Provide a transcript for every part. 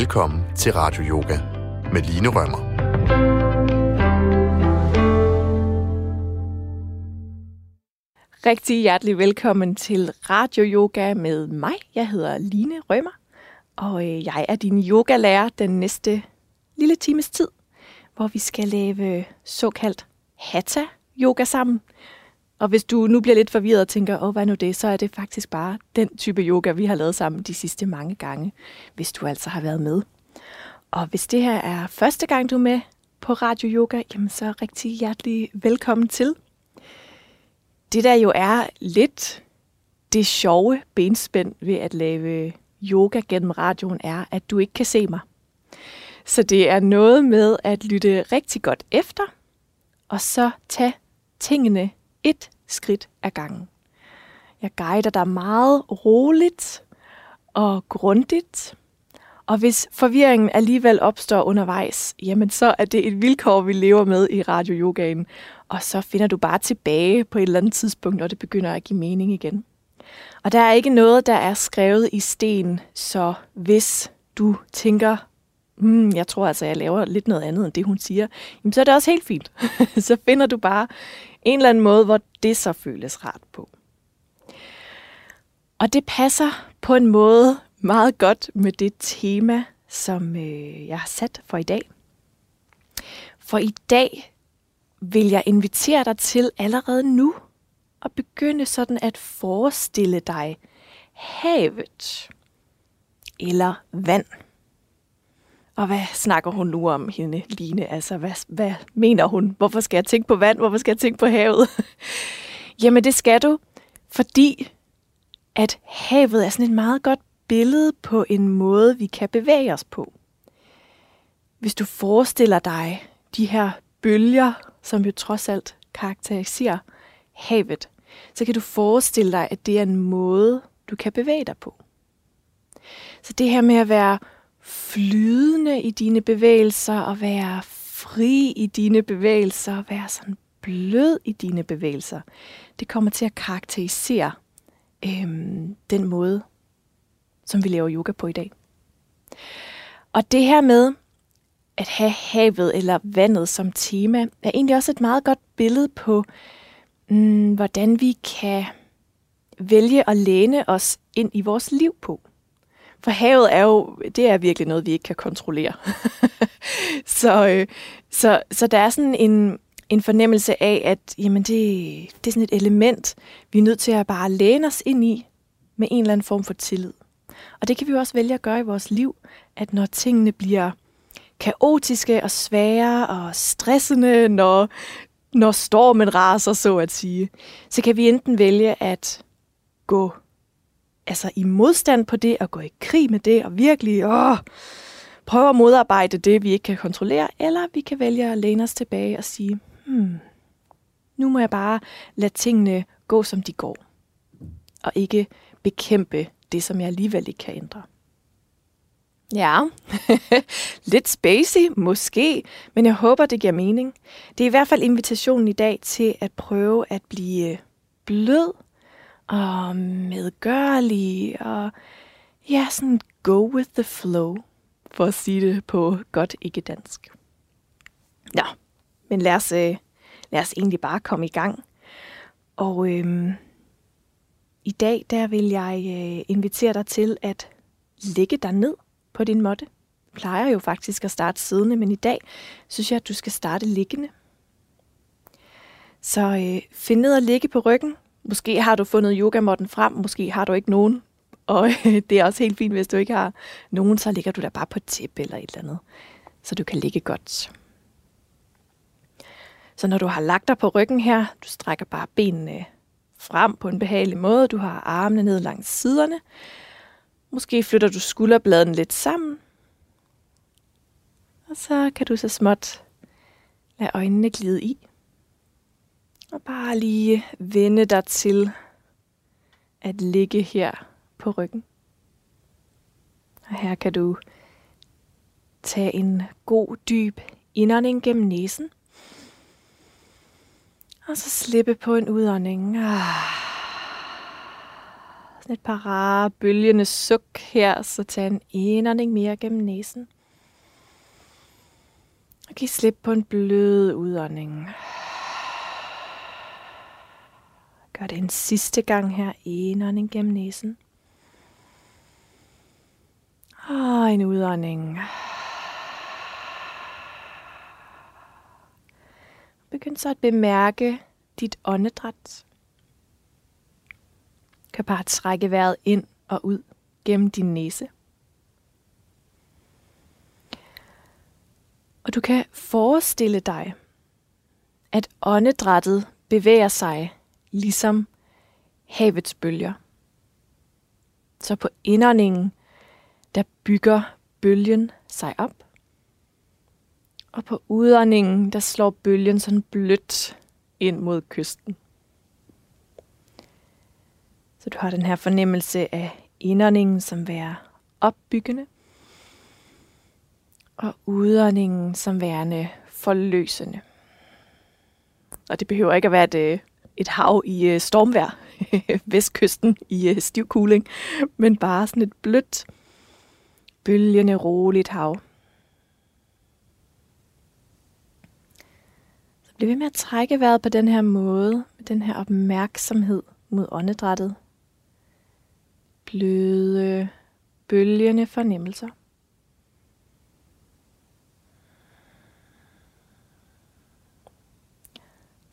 Velkommen til Radio Yoga med Line Rømmer. Rigtig hjertelig velkommen til Radio Yoga med mig. Jeg hedder Line Rømmer, og øh, jeg er din yogalærer den næste lille times tid, hvor vi skal lave såkaldt Hatha yoga sammen. Og hvis du nu bliver lidt forvirret og tænker, åh, hvad nu det, så er det faktisk bare den type yoga, vi har lavet sammen de sidste mange gange, hvis du altså har været med. Og hvis det her er første gang, du er med på Radio Yoga, jamen så rigtig hjertelig velkommen til. Det der jo er lidt det sjove benspænd ved at lave yoga gennem radioen, er, at du ikke kan se mig. Så det er noget med at lytte rigtig godt efter, og så tage tingene et skridt ad gangen. Jeg guider dig meget roligt og grundigt. Og hvis forvirringen alligevel opstår undervejs, jamen så er det et vilkår, vi lever med i radio yogaen. Og så finder du bare tilbage på et eller andet tidspunkt, når det begynder at give mening igen. Og der er ikke noget, der er skrevet i sten, så hvis du tænker, mm, jeg tror altså, jeg laver lidt noget andet end det, hun siger, jamen så er det også helt fint. så finder du bare en eller anden måde, hvor det så føles rart på. Og det passer på en måde meget godt med det tema, som øh, jeg har sat for i dag. For i dag vil jeg invitere dig til allerede nu at begynde sådan at forestille dig havet eller vand. Og hvad snakker hun nu om hende, Line? Altså, hvad, hvad mener hun? Hvorfor skal jeg tænke på vand? Hvorfor skal jeg tænke på havet? Jamen, det skal du, fordi at havet er sådan et meget godt billede på en måde, vi kan bevæge os på. Hvis du forestiller dig de her bølger, som jo trods alt karakteriserer havet, så kan du forestille dig, at det er en måde, du kan bevæge dig på. Så det her med at være flydende i dine bevægelser og være fri i dine bevægelser og være sådan blød i dine bevægelser, det kommer til at karakterisere øhm, den måde, som vi laver yoga på i dag. Og det her med at have havet eller vandet som tema, er egentlig også et meget godt billede på, mm, hvordan vi kan vælge at læne os ind i vores liv på. For havet er jo, det er virkelig noget, vi ikke kan kontrollere. så, øh, så, så der er sådan en, en fornemmelse af, at jamen det, det er sådan et element, vi er nødt til at bare læne os ind i med en eller anden form for tillid. Og det kan vi jo også vælge at gøre i vores liv, at når tingene bliver kaotiske og svære og stressende, når, når stormen raser, så at sige, så kan vi enten vælge at gå altså i modstand på det, og gå i krig med det, og virkelig åh, prøve at modarbejde det, vi ikke kan kontrollere, eller vi kan vælge at læne os tilbage og sige, hmm, nu må jeg bare lade tingene gå, som de går, og ikke bekæmpe det, som jeg alligevel ikke kan ændre. Ja, lidt spacey måske, men jeg håber, det giver mening. Det er i hvert fald invitationen i dag til at prøve at blive blød og medgørlige og ja, sådan go with the flow, for at sige det på godt ikke dansk. Nå, men lad os, øh, lad os egentlig bare komme i gang. Og øhm, i dag, der vil jeg øh, invitere dig til at lægge dig ned på din måtte. Jeg plejer jo faktisk at starte siddende, men i dag synes jeg, at du skal starte liggende. Så øh, find ned og ligge på ryggen. Måske har du fundet yogamotten frem, måske har du ikke nogen. Og øh, det er også helt fint, hvis du ikke har nogen, så ligger du der bare på et tæppe eller et eller andet, så du kan ligge godt. Så når du har lagt dig på ryggen her, du strækker bare benene frem på en behagelig måde. Du har armene ned langs siderne. Måske flytter du skulderbladen lidt sammen. Og så kan du så småt lade øjnene glide i. Og bare lige vende dig til at ligge her på ryggen. Og her kan du tage en god dyb indånding gennem næsen. Og så slippe på en udånding. Ah. Sådan et par rare, bølgende suk her, så tag en indånding mere gennem næsen. Og giv slip på en blød udånding. Gør det en sidste gang her. Indånding gennem næsen. Og en udånding. Begynd så at bemærke dit åndedræt. Du kan bare trække vejret ind og ud gennem din næse. Og du kan forestille dig, at åndedrættet bevæger sig ligesom havets bølger. Så på indåndingen, der bygger bølgen sig op. Og på udåndingen, der slår bølgen sådan blødt ind mod kysten. Så du har den her fornemmelse af indåndingen som være opbyggende, og udåndingen som værende forløsende. Og det behøver ikke at være et, øh, et hav i øh, stormvejr, vestkysten i øh, stiv kuling, men bare sådan et blødt, bølgende, roligt hav. Så bliv ved med at trække vejret på den her måde, med den her opmærksomhed mod åndedrættet. Bløde, bølgende fornemmelser.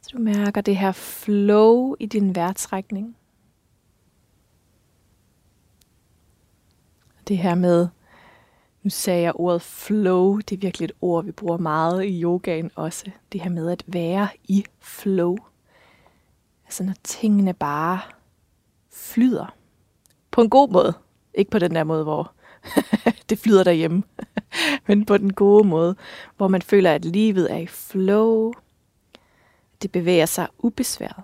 Så du mærker det her flow i din vejrtrækning. Det her med, nu sagde jeg ordet flow, det er virkelig et ord, vi bruger meget i yogaen også. Det her med at være i flow. Altså når tingene bare flyder. På en god måde. Ikke på den der måde, hvor det flyder derhjemme. Men på den gode måde, hvor man føler, at livet er i flow, det bevæger sig ubesværet.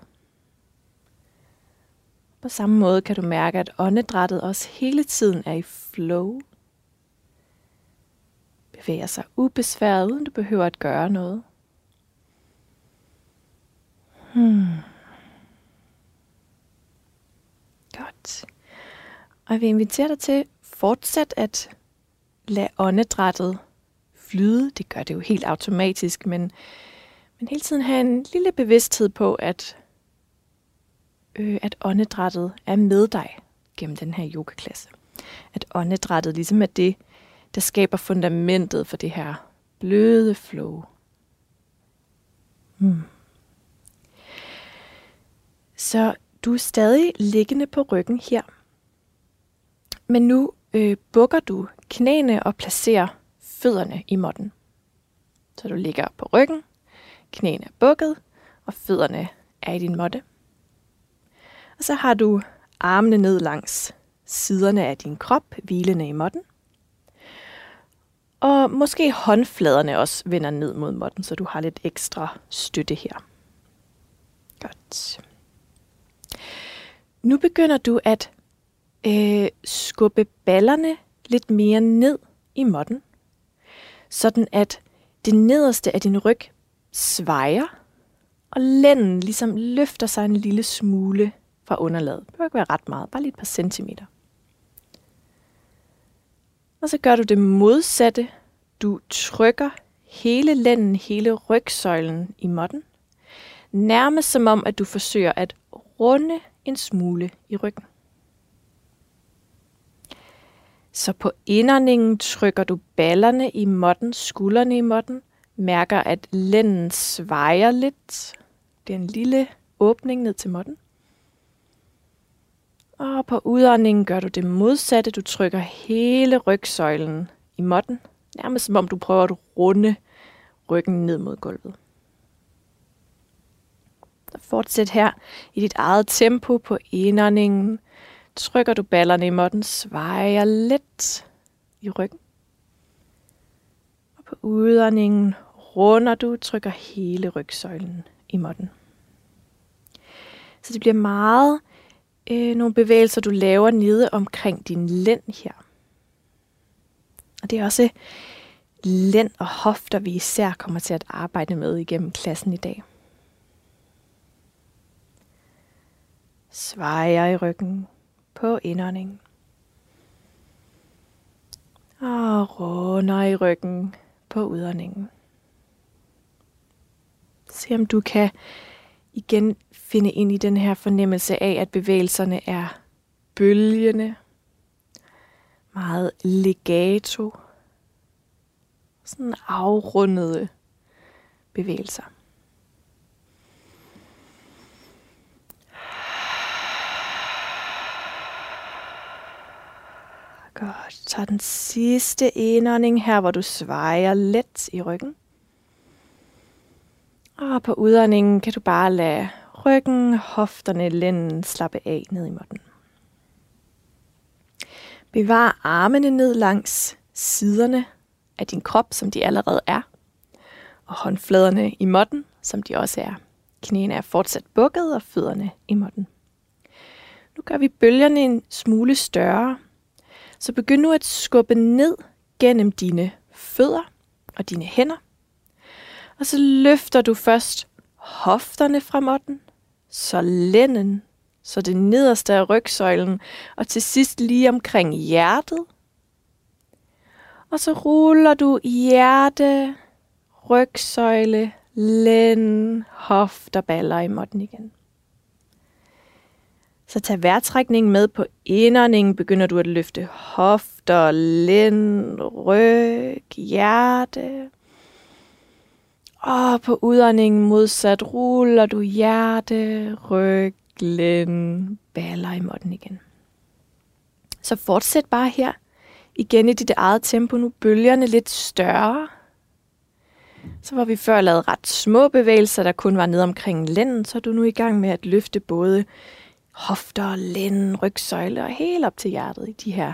På samme måde kan du mærke, at åndedrættet også hele tiden er i flow. Bevæger sig ubesværet, uden du behøver at gøre noget. Hmm. Godt. Og jeg vil invitere dig til fortsat at lade åndedrættet flyde. Det gør det jo helt automatisk, men men hele tiden have en lille bevidsthed på, at, øh, at åndedrættet er med dig gennem den her yogaklasse. At åndedrættet ligesom er det, der skaber fundamentet for det her bløde flow. Hmm. Så du er stadig liggende på ryggen her. Men nu øh, bukker du knæene og placerer fødderne i måtten. Så du ligger på ryggen, knæene er bukket, og fødderne er i din måtte. Og så har du armene ned langs siderne af din krop, hvilende i måtten. Og måske håndfladerne også vender ned mod måtten, så du har lidt ekstra støtte her. Godt. Nu begynder du at øh, skubbe ballerne lidt mere ned i måtten, sådan at det nederste af din ryg svejer, og lænden ligesom løfter sig en lille smule fra underlaget. Det behøver ikke være ret meget, bare lige et par centimeter. Og så gør du det modsatte. Du trykker hele lænden, hele rygsøjlen i måtten. Nærmest som om, at du forsøger at runde en smule i ryggen. Så på indåndingen trykker du ballerne i måtten, skuldrene i måtten, mærker, at lænden svejer lidt. Det er en lille åbning ned til måtten. Og på udåndingen gør du det modsatte. Du trykker hele rygsøjlen i måtten. Nærmest som om du prøver at runde ryggen ned mod gulvet. Så fortsæt her i dit eget tempo på indåndingen. Trykker du ballerne i måtten, svejer lidt i ryggen. Og på udåndingen runder du, trykker hele rygsøjlen i måtten. Så det bliver meget øh, nogle bevægelser, du laver nede omkring din lænd her. Og det er også lænd og hofter, vi især kommer til at arbejde med igennem klassen i dag. Svejer i ryggen, på indånding. Og runder i ryggen på udåndingen. Se om du kan igen finde ind i den her fornemmelse af, at bevægelserne er bølgende, meget legato, sådan afrundede bevægelser. Godt. Tag den sidste indånding her, hvor du svejer let i ryggen. Og på udåndingen kan du bare lade ryggen, hofterne, lænden slappe af ned i måtten. Bevar armene ned langs siderne af din krop, som de allerede er. Og håndfladerne i måtten, som de også er. Knæene er fortsat bukket og fødderne i måtten. Nu gør vi bølgerne en smule større. Så begynd nu at skubbe ned gennem dine fødder og dine hænder. Og så løfter du først hofterne fra måtten, så lænden, så det nederste af rygsøjlen, og til sidst lige omkring hjertet. Og så ruller du hjerte, rygsøjle, lænd, hofter, baller i måtten igen. Så tag vejrtrækningen med på indåndingen. Begynder du at løfte hofter, lænd, ryg, hjerte. Og på udåndingen modsat ruller du hjerte, ryg, lænd, baller i måtten igen. Så fortsæt bare her. Igen i dit eget tempo. Nu bølgerne lidt større. Så var vi før lavet ret små bevægelser, der kun var ned omkring lænden, så er du nu i gang med at løfte både hofter, lænd, rygsøjle og helt op til hjertet i de her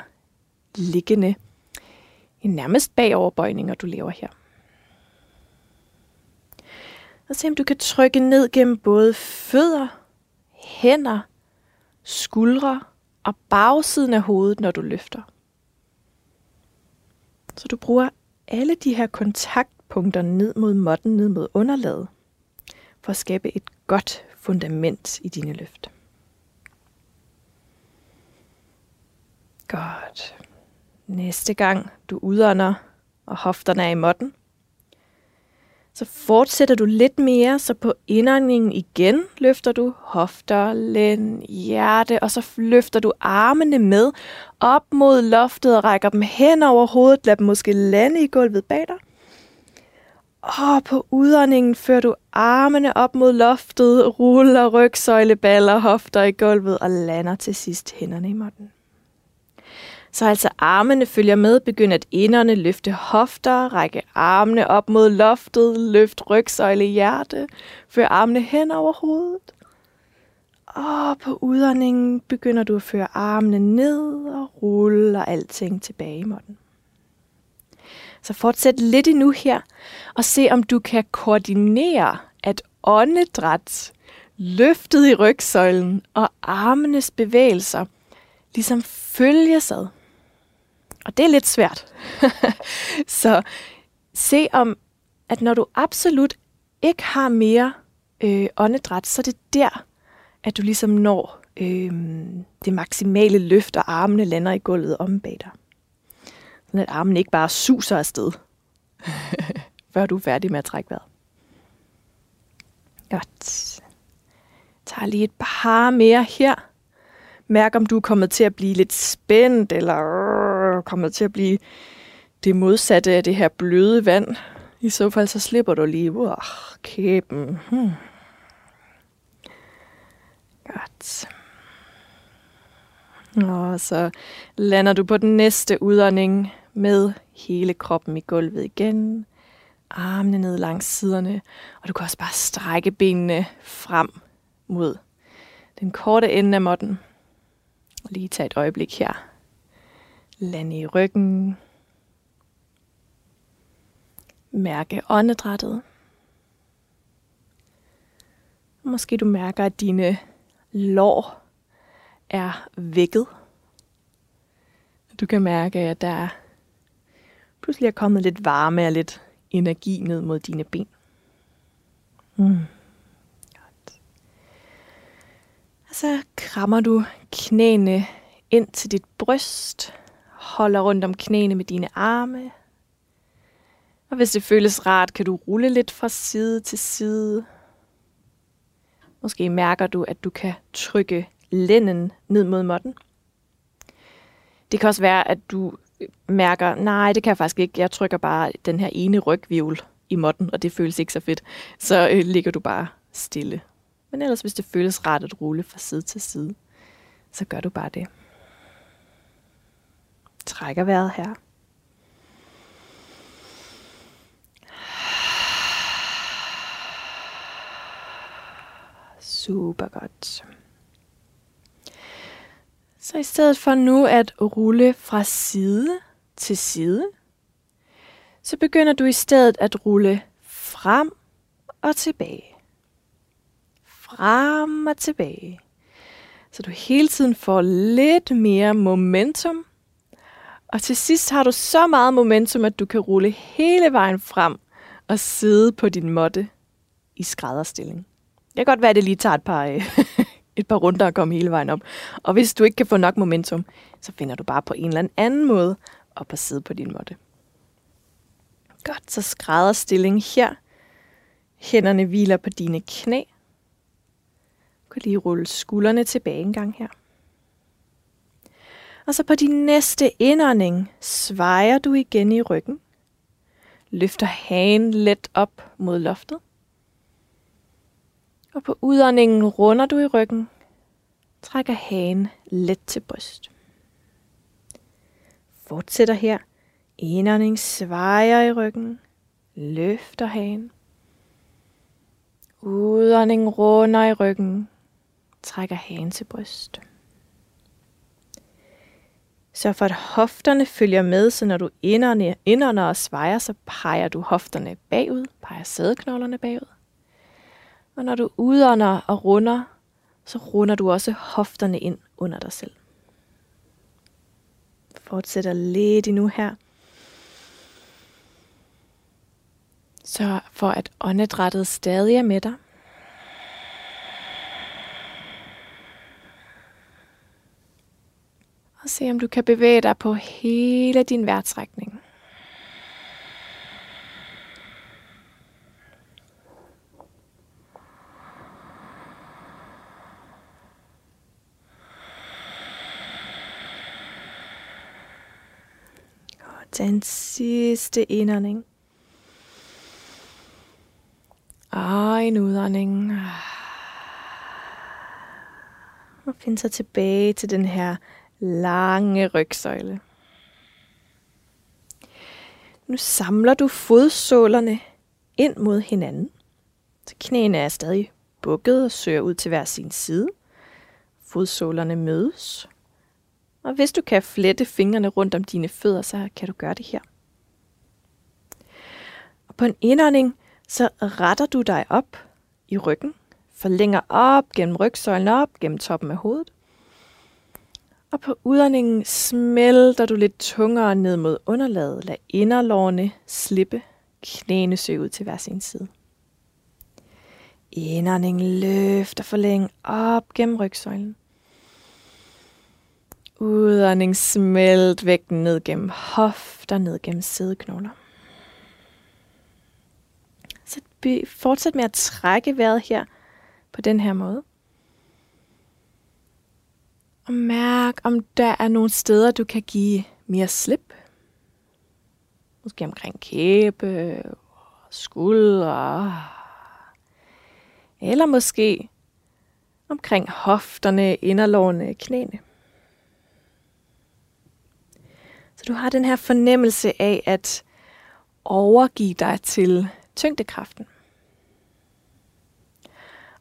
liggende, en nærmest bagoverbøjninger, du laver her. Og se om du kan trykke ned gennem både fødder, hænder, skuldre og bagsiden af hovedet, når du løfter. Så du bruger alle de her kontaktpunkter ned mod måtten, ned mod underlaget, for at skabe et godt fundament i dine løft. Godt. Næste gang du udånder, og hofterne er i måtten, så fortsætter du lidt mere, så på indåndingen igen løfter du hofter, lænd, hjerte, og så løfter du armene med op mod loftet og rækker dem hen over hovedet, lad dem måske lande i gulvet bag dig. Og på udåndingen fører du armene op mod loftet, ruller rygsøjleballer, hofter i gulvet og lander til sidst hænderne i måtten. Så altså armene følger med, begynd at inderne løfte hofter, række armene op mod loftet, løft rygsøjle hjerte, før armene hen over hovedet. Og på udåndingen begynder du at føre armene ned og ruller alting tilbage i måtten. Så fortsæt lidt endnu her, og se om du kan koordinere, at åndedræt, løftet i rygsøjlen og armenes bevægelser ligesom følges ad. Og det er lidt svært. så se om, at når du absolut ikke har mere øh, åndedræt, så er det der, at du ligesom når øh, det maksimale løft, og armene lander i gulvet om bag dig. Sådan at armen ikke bare suser afsted, før du er færdig med at trække vejret. Godt. Tag lige et par mere her. Mærk, om du er kommet til at blive lidt spændt, eller kommet til at blive det modsatte af det her bløde vand. I så fald, så slipper du lige uh, kæben. Hmm. Godt. Og så lander du på den næste udånding med hele kroppen i gulvet igen. Armene ned langs siderne. Og du kan også bare strække benene frem mod den korte ende af måtten. Og lige tage et øjeblik her. Lande i ryggen. Mærke åndedrættet. Måske du mærker, at dine lår er vækket. Du kan mærke, at der pludselig er kommet lidt varme og lidt energi ned mod dine ben. Mm. Godt. Og så krammer du knæene ind til dit bryst. Holder rundt om knæene med dine arme. Og hvis det føles rart, kan du rulle lidt fra side til side. Måske mærker du, at du kan trykke lænden ned mod måtten. Det kan også være, at du mærker, nej, det kan jeg faktisk ikke. Jeg trykker bare den her ene rygvivl i måtten, og det føles ikke så fedt. Så øh, ligger du bare stille. Men ellers, hvis det føles rart at rulle fra side til side, så gør du bare det. Trækker vejret her. Super godt. Så i stedet for nu at rulle fra side til side, så begynder du i stedet at rulle frem og tilbage. Frem og tilbage. Så du hele tiden får lidt mere momentum. Og til sidst har du så meget momentum, at du kan rulle hele vejen frem og sidde på din måtte i skrædderstilling. Det kan godt være, at det lige tager et par, øh, et par runder at komme hele vejen op. Og hvis du ikke kan få nok momentum, så finder du bare på en eller anden måde op at sidde på din måtte. Godt, så skrædderstilling her. Hænderne hviler på dine knæ. Du kan lige rulle skuldrene tilbage en gang her. Og så på din næste indånding svejer du igen i ryggen. Løfter hagen let op mod loftet. Og på udåndingen runder du i ryggen. Trækker hagen let til bryst. Fortsætter her. Indånding svejer i ryggen. Løfter hagen. Udånding runder i ryggen. Trækker hagen til bryst. Så for at hofterne følger med, så når du indånder, indånder og svejer, så peger du hofterne bagud, peger sædeknoglerne bagud. Og når du udånder og runder, så runder du også hofterne ind under dig selv. Fortsætter lidt endnu her. Så for at åndedrættet stadig er med dig. Se om du kan bevæge dig på hele din vejrtrækning. Tag en sidste indånding. Og en udånding. Og find sig tilbage til den her lange rygsøjle. Nu samler du fodsålerne ind mod hinanden. Så knæene er stadig bukket og søger ud til hver sin side. Fodsålerne mødes. Og hvis du kan flette fingrene rundt om dine fødder, så kan du gøre det her. Og på en indånding, så retter du dig op i ryggen, forlænger op gennem rygsøjlen op, gennem toppen af hovedet. Og på udåndingen smelter du lidt tungere ned mod underlaget. Lad inderlårene slippe, knæene søg ud til hver sin side. Indånding løfter forlæng op gennem rygsøjlen. Udånding smelt vægten ned gennem hofter, ned gennem sædeknogler. Så fortsæt med at trække vejret her på den her måde. Og mærk, om der er nogle steder, du kan give mere slip. Måske omkring kæbe, skuldre. Eller måske omkring hofterne, inderlårene, knæene. Så du har den her fornemmelse af at overgive dig til tyngdekraften.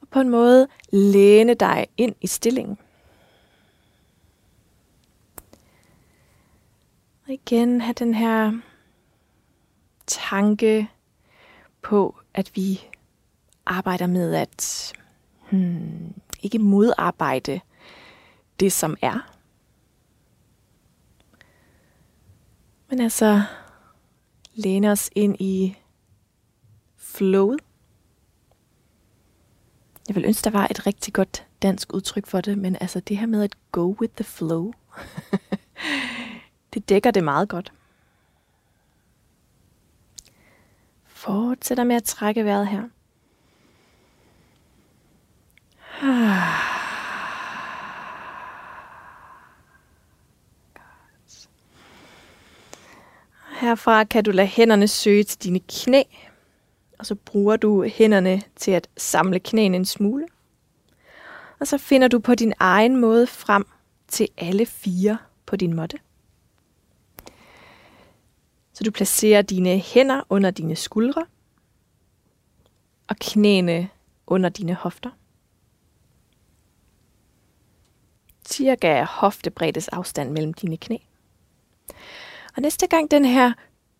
Og på en måde læne dig ind i stillingen. Og igen have den her tanke på, at vi arbejder med at hmm, ikke modarbejde det, som er. Men altså læne os ind i flowet. Jeg vil ønske, der var et rigtig godt dansk udtryk for det, men altså det her med at go with the flow, det dækker det meget godt. Fortsætter med at trække vejret her. Herfra kan du lade hænderne søge til dine knæ, og så bruger du hænderne til at samle knæene en smule. Og så finder du på din egen måde frem til alle fire på din måtte. Så du placerer dine hænder under dine skuldre og knæene under dine hofter. Cirka hoftebreddes afstand mellem dine knæ. Og næste gang den her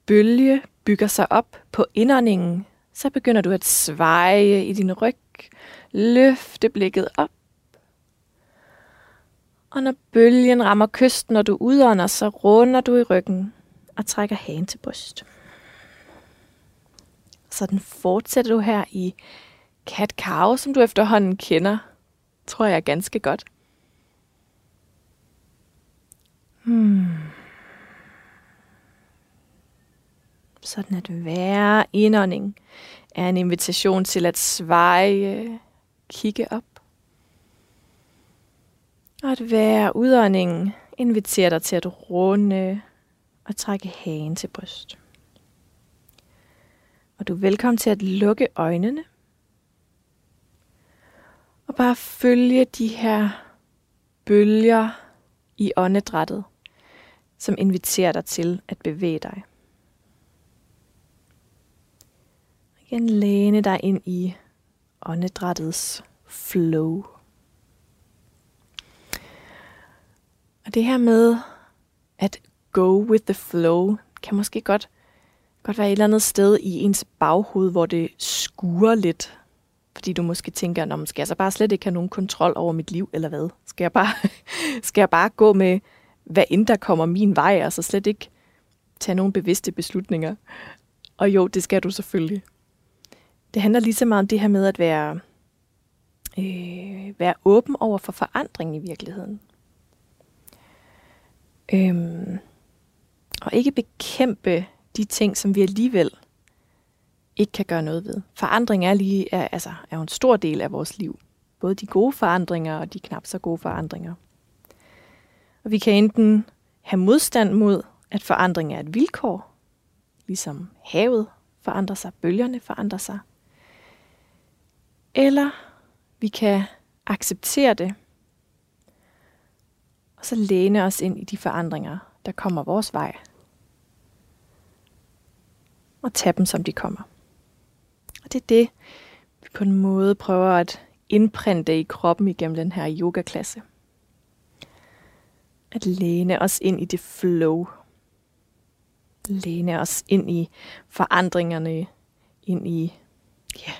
bølge bygger sig op på indåndingen, så begynder du at sveje i din ryg, løfte blikket op. Og når bølgen rammer kysten, når du udånder, så runder du i ryggen og trækker hagen til bryst. Sådan fortsætter du her i cat cow, som du efterhånden kender, tror jeg ganske godt. Hmm. Sådan at hver indånding er en invitation til at sveje, kigge op. Og at hver udånding inviterer dig til at runde og trække hagen til bryst. Og du er velkommen til at lukke øjnene. Og bare følge de her bølger i åndedrættet, som inviterer dig til at bevæge dig. Igen læne dig ind i åndedrættets flow. Og det her med at go with the flow kan måske godt, godt være et eller andet sted i ens baghoved, hvor det skuer lidt. Fordi du måske tænker, Nå, skal jeg så bare slet ikke have nogen kontrol over mit liv, eller hvad? Skal jeg bare, skal jeg bare gå med, hvad end der kommer min vej, og så slet ikke tage nogle bevidste beslutninger? Og jo, det skal du selvfølgelig. Det handler lige så meget om det her med at være, øh, være åben over for forandring i virkeligheden. Øhm, og ikke bekæmpe de ting, som vi alligevel ikke kan gøre noget ved. Forandring er, lige, er, altså, er jo en stor del af vores liv. Både de gode forandringer og de knap så gode forandringer. Og vi kan enten have modstand mod, at forandring er et vilkår, ligesom havet forandrer sig, bølgerne forandrer sig. Eller vi kan acceptere det, og så læne os ind i de forandringer, der kommer vores vej. Og tage dem, som de kommer. Og det er det, vi på en måde prøver at indprinte i kroppen igennem den her yogaklasse. At læne os ind i det flow. Læne os ind i forandringerne, ind i, ja,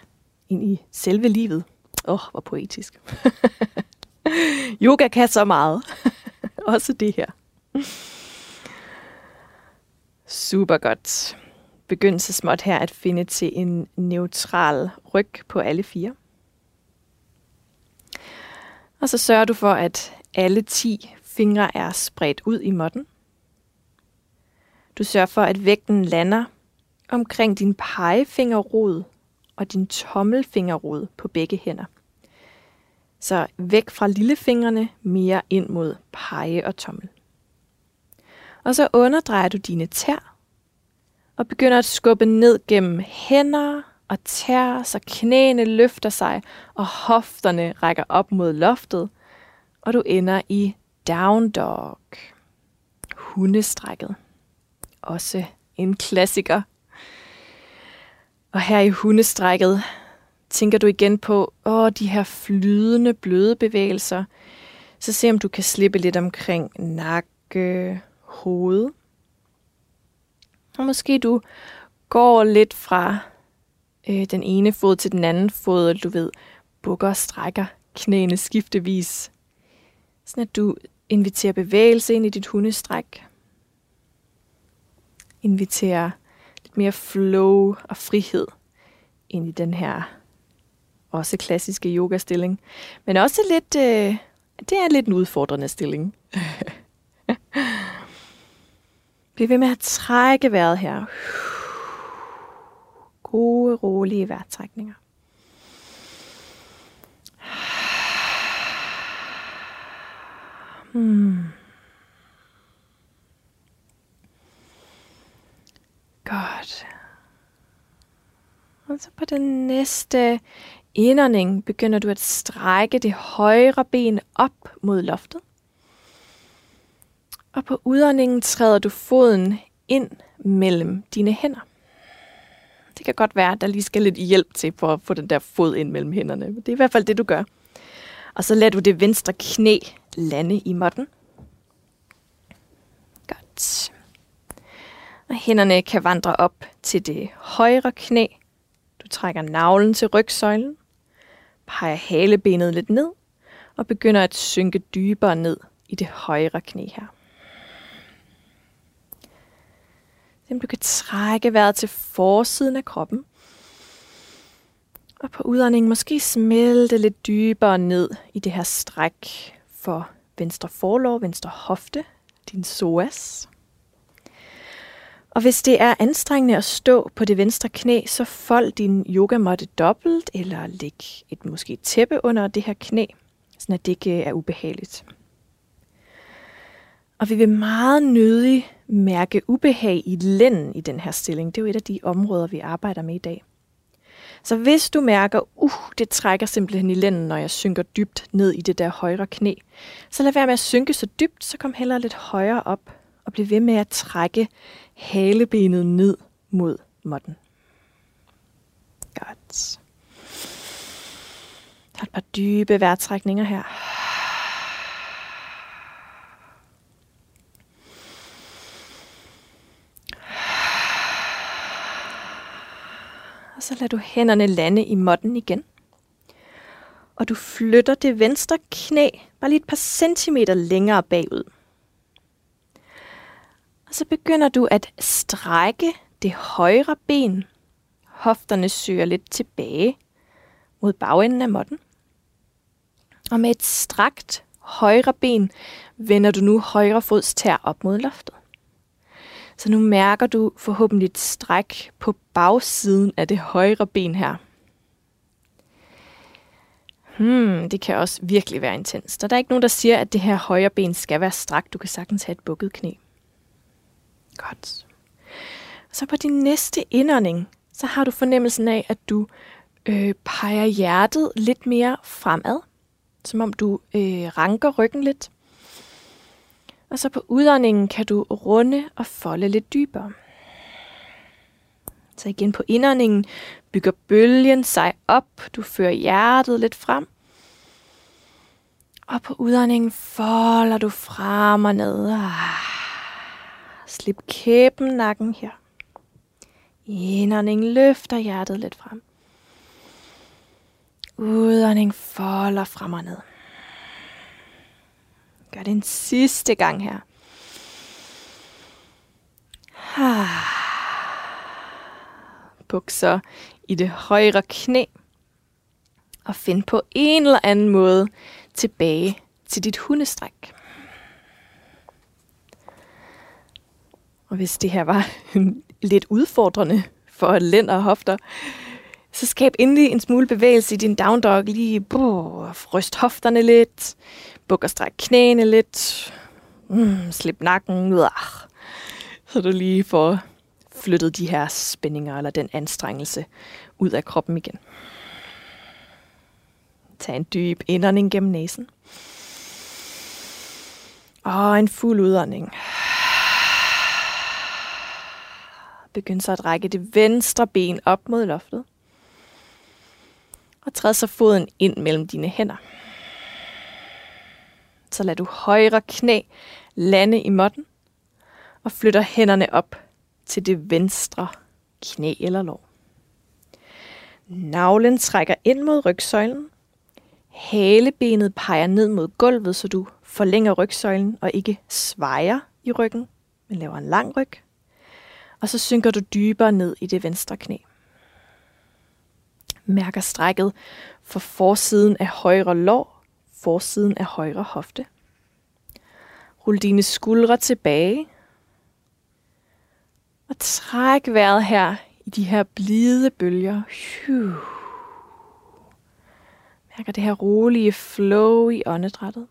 ind i selve livet. Åh, oh, hvor poetisk. Yoga kan så meget. Også det her. Super godt begynde så småt her at finde til en neutral ryg på alle fire. Og så sørger du for, at alle 10 fingre er spredt ud i måtten. Du sørger for, at vægten lander omkring din pegefingerrod og din tommelfingerrod på begge hænder. Så væk fra lillefingrene, mere ind mod pege og tommel. Og så underdrejer du dine tær og begynder at skubbe ned gennem hænder og tær, så knæene løfter sig, og hofterne rækker op mod loftet, og du ender i down dog. Hundestrækket. Også en klassiker. Og her i hundestrækket tænker du igen på åh, de her flydende, bløde bevægelser. Så se om du kan slippe lidt omkring nakke, hoved. Og måske du går lidt fra øh, den ene fod til den anden fod, og du ved, bukker og strækker knæene skiftevis. Sådan at du inviterer bevægelse ind i dit hundestræk. Inviterer lidt mere flow og frihed ind i den her også klassiske yogastilling. Men også lidt, øh, det er lidt en udfordrende stilling. Bliv ved med at trække vejret her. Gode, rolige vejrtrækninger. Hmm. Godt. Og så på den næste indånding begynder du at strække det højre ben op mod loftet. Og på udåndingen træder du foden ind mellem dine hænder. Det kan godt være, at der lige skal lidt hjælp til for at få den der fod ind mellem hænderne. Men det er i hvert fald det, du gør. Og så lader du det venstre knæ lande i måtten. Godt. Og hænderne kan vandre op til det højre knæ. Du trækker navlen til rygsøjlen, peger halebenet lidt ned og begynder at synke dybere ned i det højre knæ her. Så du kan trække vejret til forsiden af kroppen. Og på udåndingen måske smelte lidt dybere ned i det her stræk for venstre forlov, venstre hofte, din psoas. Og hvis det er anstrengende at stå på det venstre knæ, så fold din yogamåtte dobbelt, eller læg et måske tæppe under det her knæ, så det ikke er ubehageligt. Og vi vil meget nødig mærke ubehag i lænden i den her stilling. Det er jo et af de områder, vi arbejder med i dag. Så hvis du mærker, uh, det trækker simpelthen i lænden, når jeg synker dybt ned i det der højre knæ, så lad være med at synke så dybt, så kom heller lidt højere op og bliv ved med at trække halebenet ned mod måtten. Godt. Der er et par dybe vejrtrækninger her. Og så lader du hænderne lande i måtten igen. Og du flytter det venstre knæ bare lige et par centimeter længere bagud. Og så begynder du at strække det højre ben. Hofterne søger lidt tilbage mod bagenden af måtten. Og med et strakt højre ben vender du nu højre fods tær op mod loftet. Så nu mærker du forhåbentlig et stræk på bagsiden af det højre ben her. Hmm, det kan også virkelig være intens. Der er ikke nogen, der siger, at det her højre ben skal være strakt. Du kan sagtens have et bukket knæ. Godt. Så på din næste indånding, så har du fornemmelsen af, at du øh, peger hjertet lidt mere fremad. Som om du øh, ranker ryggen lidt. Og så på udåndingen kan du runde og folde lidt dybere. Så igen på indåndingen bygger bølgen sig op. Du fører hjertet lidt frem. Og på udåndingen folder du frem og ned. Ah, slip kæben nakken her. Indånding løfter hjertet lidt frem. Udånding folder frem og ned. Gør det en sidste gang her. Bukser i det højre knæ. Og find på en eller anden måde tilbage til dit hundestræk. Og hvis det her var lidt udfordrende for lænd og hofter, så skab endelig en smule bevægelse i din down dog. Lige brug, ryst hofterne lidt, buk og stræk knæene lidt, mm, slip nakken, Uah. så du lige får flyttet de her spændinger eller den anstrengelse ud af kroppen igen. Tag en dyb indånding gennem næsen. Og en fuld udånding. Begynd så at række det venstre ben op mod loftet. Og træd så foden ind mellem dine hænder. Så lad du højre knæ lande i måtten og flytter hænderne op til det venstre knæ eller lår. Navlen trækker ind mod rygsøjlen. Halebenet peger ned mod gulvet, så du forlænger rygsøjlen og ikke svejer i ryggen, men laver en lang ryg. Og så synker du dybere ned i det venstre knæ. Mærker strækket for forsiden af højre lår, forsiden af højre hofte. Rul dine skuldre tilbage. Og træk vejret her i de her blide bølger. Mærker det her rolige flow i åndedrættet.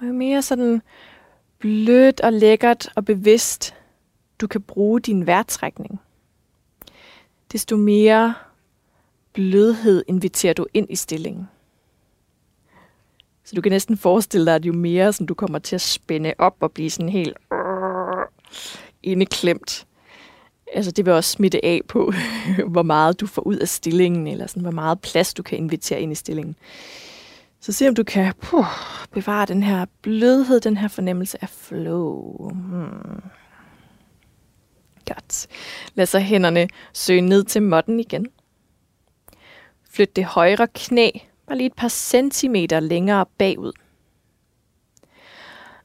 Og jo mere sådan blødt og lækkert og bevidst du kan bruge din vejrtrækning, desto mere blødhed inviterer du ind i stillingen. Så du kan næsten forestille dig, at jo mere sådan, du kommer til at spænde op og blive sådan helt øh, indeklemt, altså det vil også smitte af på, hvor meget du får ud af stillingen, eller sådan, hvor meget plads du kan invitere ind i stillingen. Så se om du kan puh, bevare den her blødhed, den her fornemmelse af flow. Hmm. Godt. Lad så hænderne søge ned til måtten igen. Flyt det højre knæ bare lige et par centimeter længere bagud.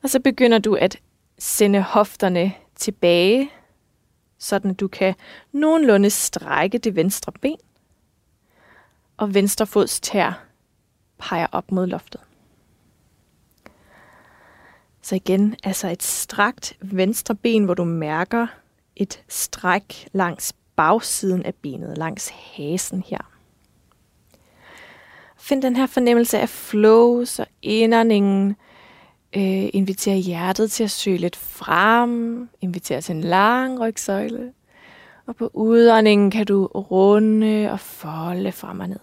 Og så begynder du at sende hofterne tilbage, sådan at du kan nogenlunde strække det venstre ben, og venstre fods tær peger op mod loftet. Så igen, altså et strakt venstre ben, hvor du mærker et stræk langs bagsiden af benet, langs hasen her. Find den her fornemmelse af flow, så indåndingen øh, inviterer hjertet til at søge lidt frem, inviterer til en lang rygsøjle. Og på udåndingen kan du runde og folde frem og ned.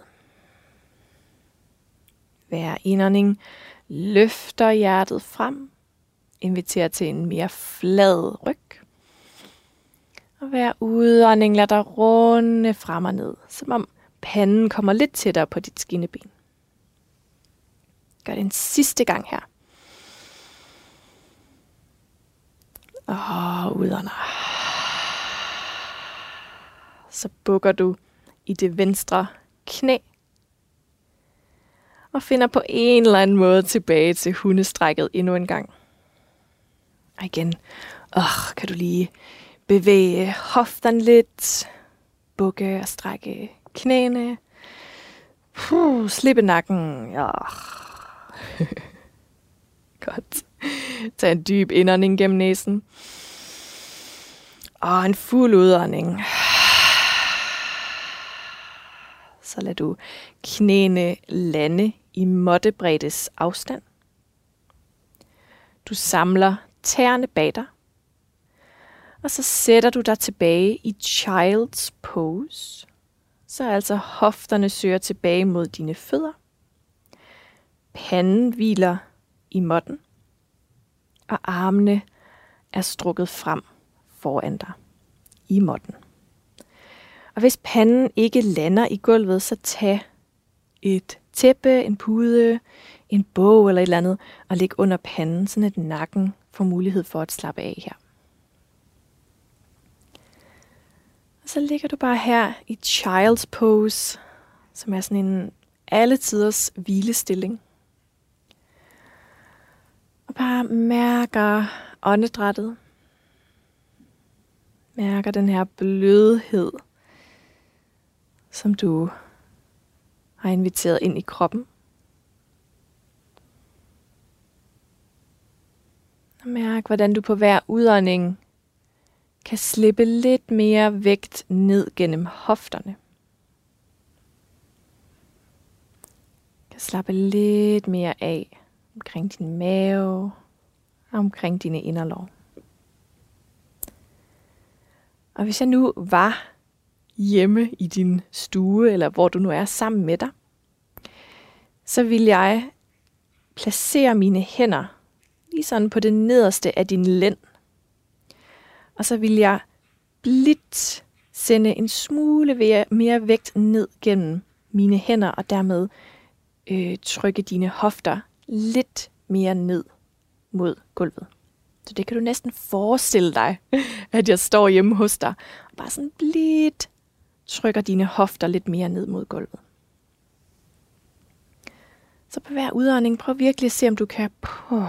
Hver indånding løfter hjertet frem, inviterer til en mere flad ryg. Og hver udånding lader dig runde frem og ned, som om panden kommer lidt tættere på dit skinneben. Gør det en sidste gang her. Og udånder. Så bukker du i det venstre knæ. Og finder på en eller anden måde tilbage til hundestrækket endnu en gang. Og igen, åh, kan du lige bevæge hofterne lidt, bukke og strække knæene. Puh, slippe nakken. Ja. Godt. Tag en dyb indånding gennem næsen. Og en fuld udånding. Så lad du knæene lande i måttebreddes afstand. Du samler tæerne bag dig. Og så sætter du dig tilbage i child's pose så altså hofterne søger tilbage mod dine fødder. Panden hviler i måtten, og armene er strukket frem foran dig i måtten. Og hvis panden ikke lander i gulvet, så tag et tæppe, en pude, en bog eller et eller andet, og læg under panden, så at nakken får mulighed for at slappe af her. Og så ligger du bare her i child's pose, som er sådan en alle tiders hvilestilling. Og bare mærker åndedrættet. Mærker den her blødhed, som du har inviteret ind i kroppen. Og mærk, hvordan du på hver udånding kan slippe lidt mere vægt ned gennem hofterne. Kan slappe lidt mere af omkring din mave og omkring dine inderlov. Og hvis jeg nu var hjemme i din stue, eller hvor du nu er sammen med dig, så vil jeg placere mine hænder lige sådan på det nederste af din lænd – og så vil jeg blidt sende en smule mere vægt ned gennem mine hænder, og dermed øh, trykke dine hofter lidt mere ned mod gulvet. Så det kan du næsten forestille dig, at jeg står hjemme hos dig, og bare sådan blidt trykker dine hofter lidt mere ned mod gulvet. Så på hver udånding, prøv virkelig at se, om du kan puh,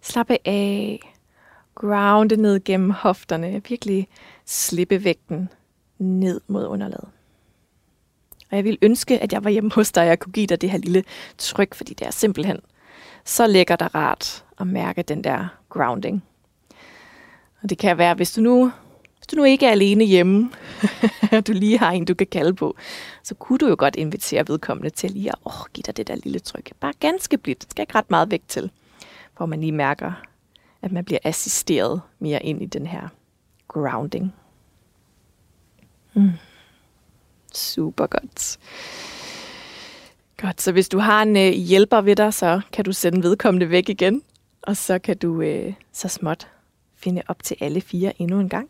slappe af, grounde ned gennem hofterne. Virkelig slippe vægten ned mod underlaget. Og jeg vil ønske, at jeg var hjemme hos dig, og jeg kunne give dig det her lille tryk, fordi det er simpelthen så lækkert og rart at mærke den der grounding. Og det kan være, hvis du nu, hvis du nu ikke er alene hjemme, og du lige har en, du kan kalde på, så kunne du jo godt invitere vedkommende til lige at oh, give dig det der lille tryk. Bare ganske blidt. Det skal ikke ret meget vægt til, hvor man lige mærker, at man bliver assisteret mere ind i den her grounding. Mm. Super godt. Godt, så hvis du har en øh, hjælper ved dig, så kan du sende vedkommende væk igen, og så kan du øh, så småt finde op til alle fire endnu en gang.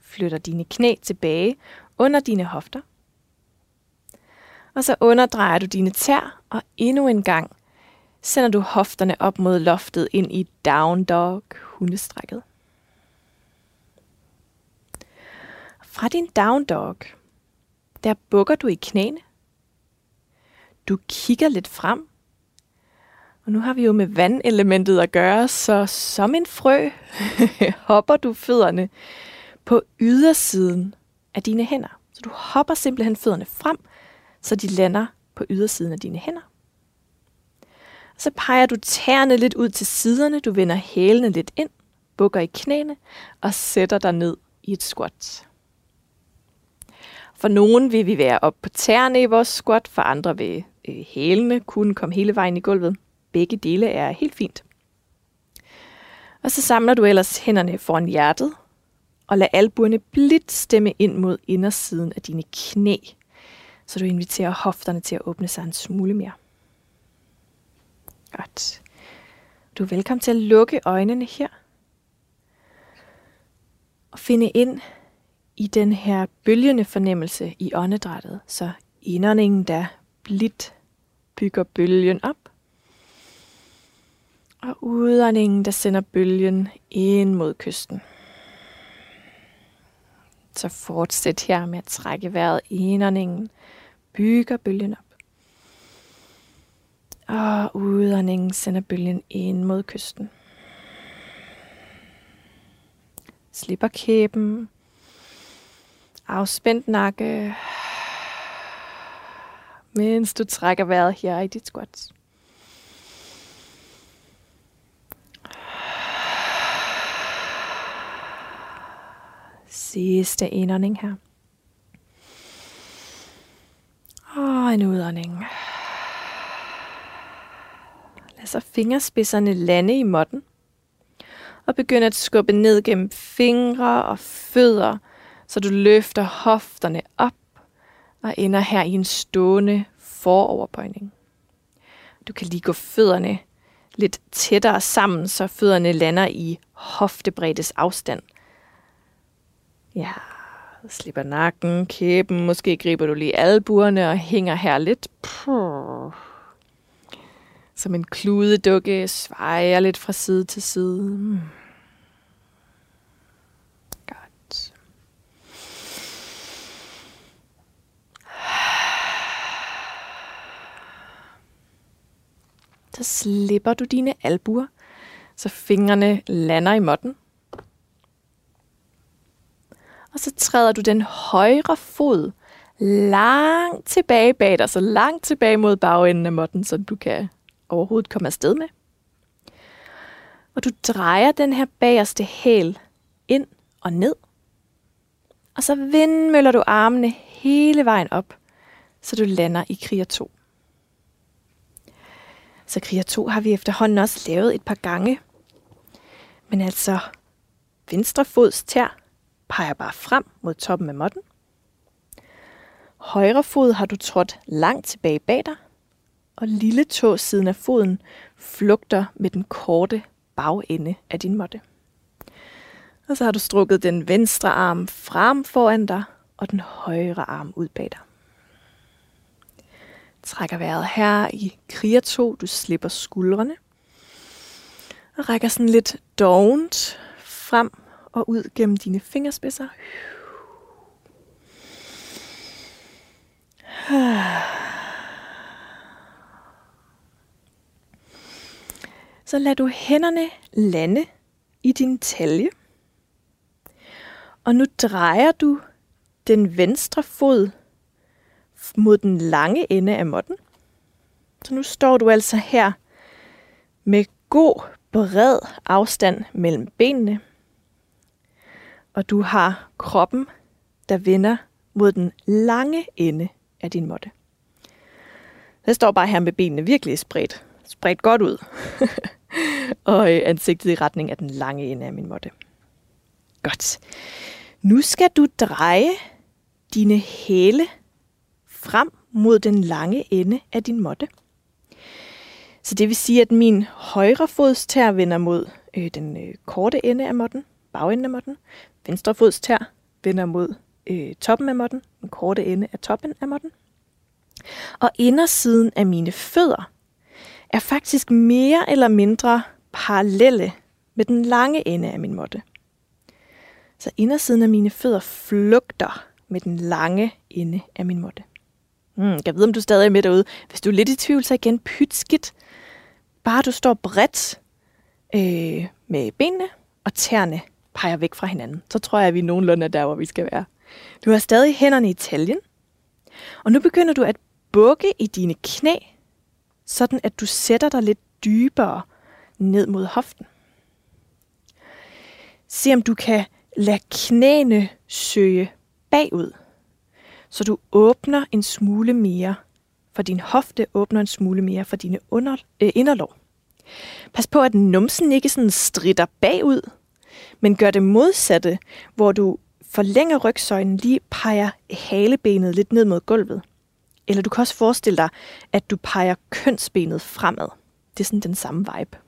Flytter dine knæ tilbage under dine hofter. Og så underdrejer du dine tær, og endnu en gang sender du hofterne op mod loftet ind i down dog, hundestrækket. Fra din down dog, der bukker du i knæene. Du kigger lidt frem. Og nu har vi jo med vandelementet at gøre, så som en frø hopper du fødderne på ydersiden af dine hænder. Så du hopper simpelthen fødderne frem, så de lander på ydersiden af dine hænder. Så peger du tæerne lidt ud til siderne, du vender hælene lidt ind, bukker i knæene og sætter dig ned i et squat. For nogen vil vi være op på tæerne i vores squat, for andre vil øh, hælene kunne komme hele vejen i gulvet. Begge dele er helt fint. Og så samler du ellers hænderne foran hjertet, og lad albuerne blidt stemme ind mod indersiden af dine knæ, så du inviterer hofterne til at åbne sig en smule mere. Godt. Du er velkommen til at lukke øjnene her. Og finde ind i den her bølgende fornemmelse i åndedrættet, så indåndingen der blidt bygger bølgen op, og udåndingen der sender bølgen ind mod kysten. Så fortsæt her med at trække vejret indåndingen, bygger bølgen op. Og udåndingen sender bølgen ind mod kysten. Slipper kæben, Afspændt nakke. Mens du trækker vejret her i dit squat. Sidste indånding her. Og en udånding. Lad så fingerspidserne lande i måtten. Og begynd at skubbe ned gennem fingre og fødder så du løfter hofterne op og ender her i en stående foroverbøjning. Du kan lige gå fødderne lidt tættere sammen, så fødderne lander i hoftebreddes afstand. Ja, slipper nakken, kæben, måske griber du lige albuerne og hænger her lidt. Puh. Som en kludedukke, svejer lidt fra side til side. Hmm. Godt. så slipper du dine albuer, så fingrene lander i måtten. Og så træder du den højre fod langt tilbage bag dig, så langt tilbage mod bagenden af måtten, så du kan overhovedet komme afsted med. Og du drejer den her bagerste hæl ind og ned. Og så vindmøller du armene hele vejen op, så du lander i kriger 2. Så kriger 2 har vi efterhånden også lavet et par gange. Men altså, venstre fods tær peger bare frem mod toppen af måtten. Højre fod har du trådt langt tilbage bag dig, og lille tå siden af foden flugter med den korte bagende af din måtte. Og så har du strukket den venstre arm frem foran dig, og den højre arm ud bag dig. Trækker vejret her i kriger 2. Du slipper skuldrene. Og rækker sådan lidt dovent frem og ud gennem dine fingerspidser. Så lad du hænderne lande i din talje. Og nu drejer du den venstre fod mod den lange ende af måtten. Så nu står du altså her med god, bred afstand mellem benene. Og du har kroppen, der vender mod den lange ende af din måtte. Jeg står bare her med benene virkelig spredt. Spredt godt ud. og øh, ansigtet i retning af den lange ende af min måtte. Godt. Nu skal du dreje dine hæle frem mod den lange ende af din måtte. Så det vil sige, at min højre fods tær vender mod øh, den øh, korte ende af måtten, bagenden af måtten. Venstre fods tær vender mod øh, toppen af måtten, den korte ende af toppen af måtten. Og indersiden af mine fødder er faktisk mere eller mindre parallelle med den lange ende af min måtte. Så indersiden af mine fødder flugter med den lange ende af min måtte. Hmm, jeg ved, om du stadig er med derude. Hvis du er lidt i tvivl, så igen pyt skidt. Bare du står bredt øh, med benene, og tæerne peger væk fra hinanden. Så tror jeg, at vi nogenlunde er der, hvor vi skal være. Du har stadig hænderne i taljen. Og nu begynder du at bukke i dine knæ, sådan at du sætter dig lidt dybere ned mod hoften. Se om du kan lade knæene søge bagud, så du åbner en smule mere, for din hofte åbner en smule mere for dine under, øh, inderlov. Pas på, at numsen ikke sådan stritter bagud, men gør det modsatte, hvor du forlænger rygsøjlen, lige peger halebenet lidt ned mod gulvet. Eller du kan også forestille dig, at du peger kønsbenet fremad. Det er sådan den samme vibe.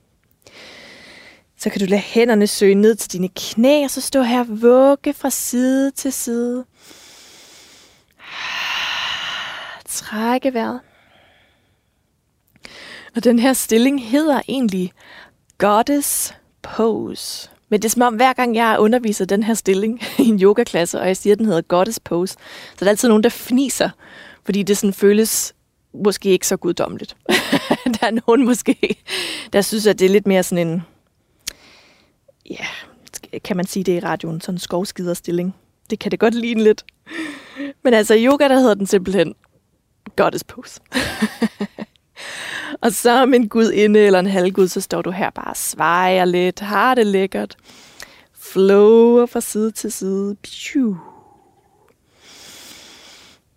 Så kan du lade hænderne søge ned til dine knæ, og så stå her og vugge fra side til side. Trække vejret. Og den her stilling hedder egentlig Goddess Pose. Men det er som om, hver gang jeg underviser den her stilling i en yogaklasse, og jeg siger, at den hedder Goddess Pose, så er der altid nogen, der fniser, fordi det sådan føles måske ikke så guddommeligt. der er nogen måske, der synes, at det er lidt mere sådan en, ja, kan man sige det i radioen, sådan en skovskiderstilling. Det kan det godt ligne lidt. Men altså i yoga, der hedder den simpelthen Goddess Pose. og så om en gudinde eller en halvgud, så står du her bare og svejer lidt, har det lækkert, flower fra side til side. Piu.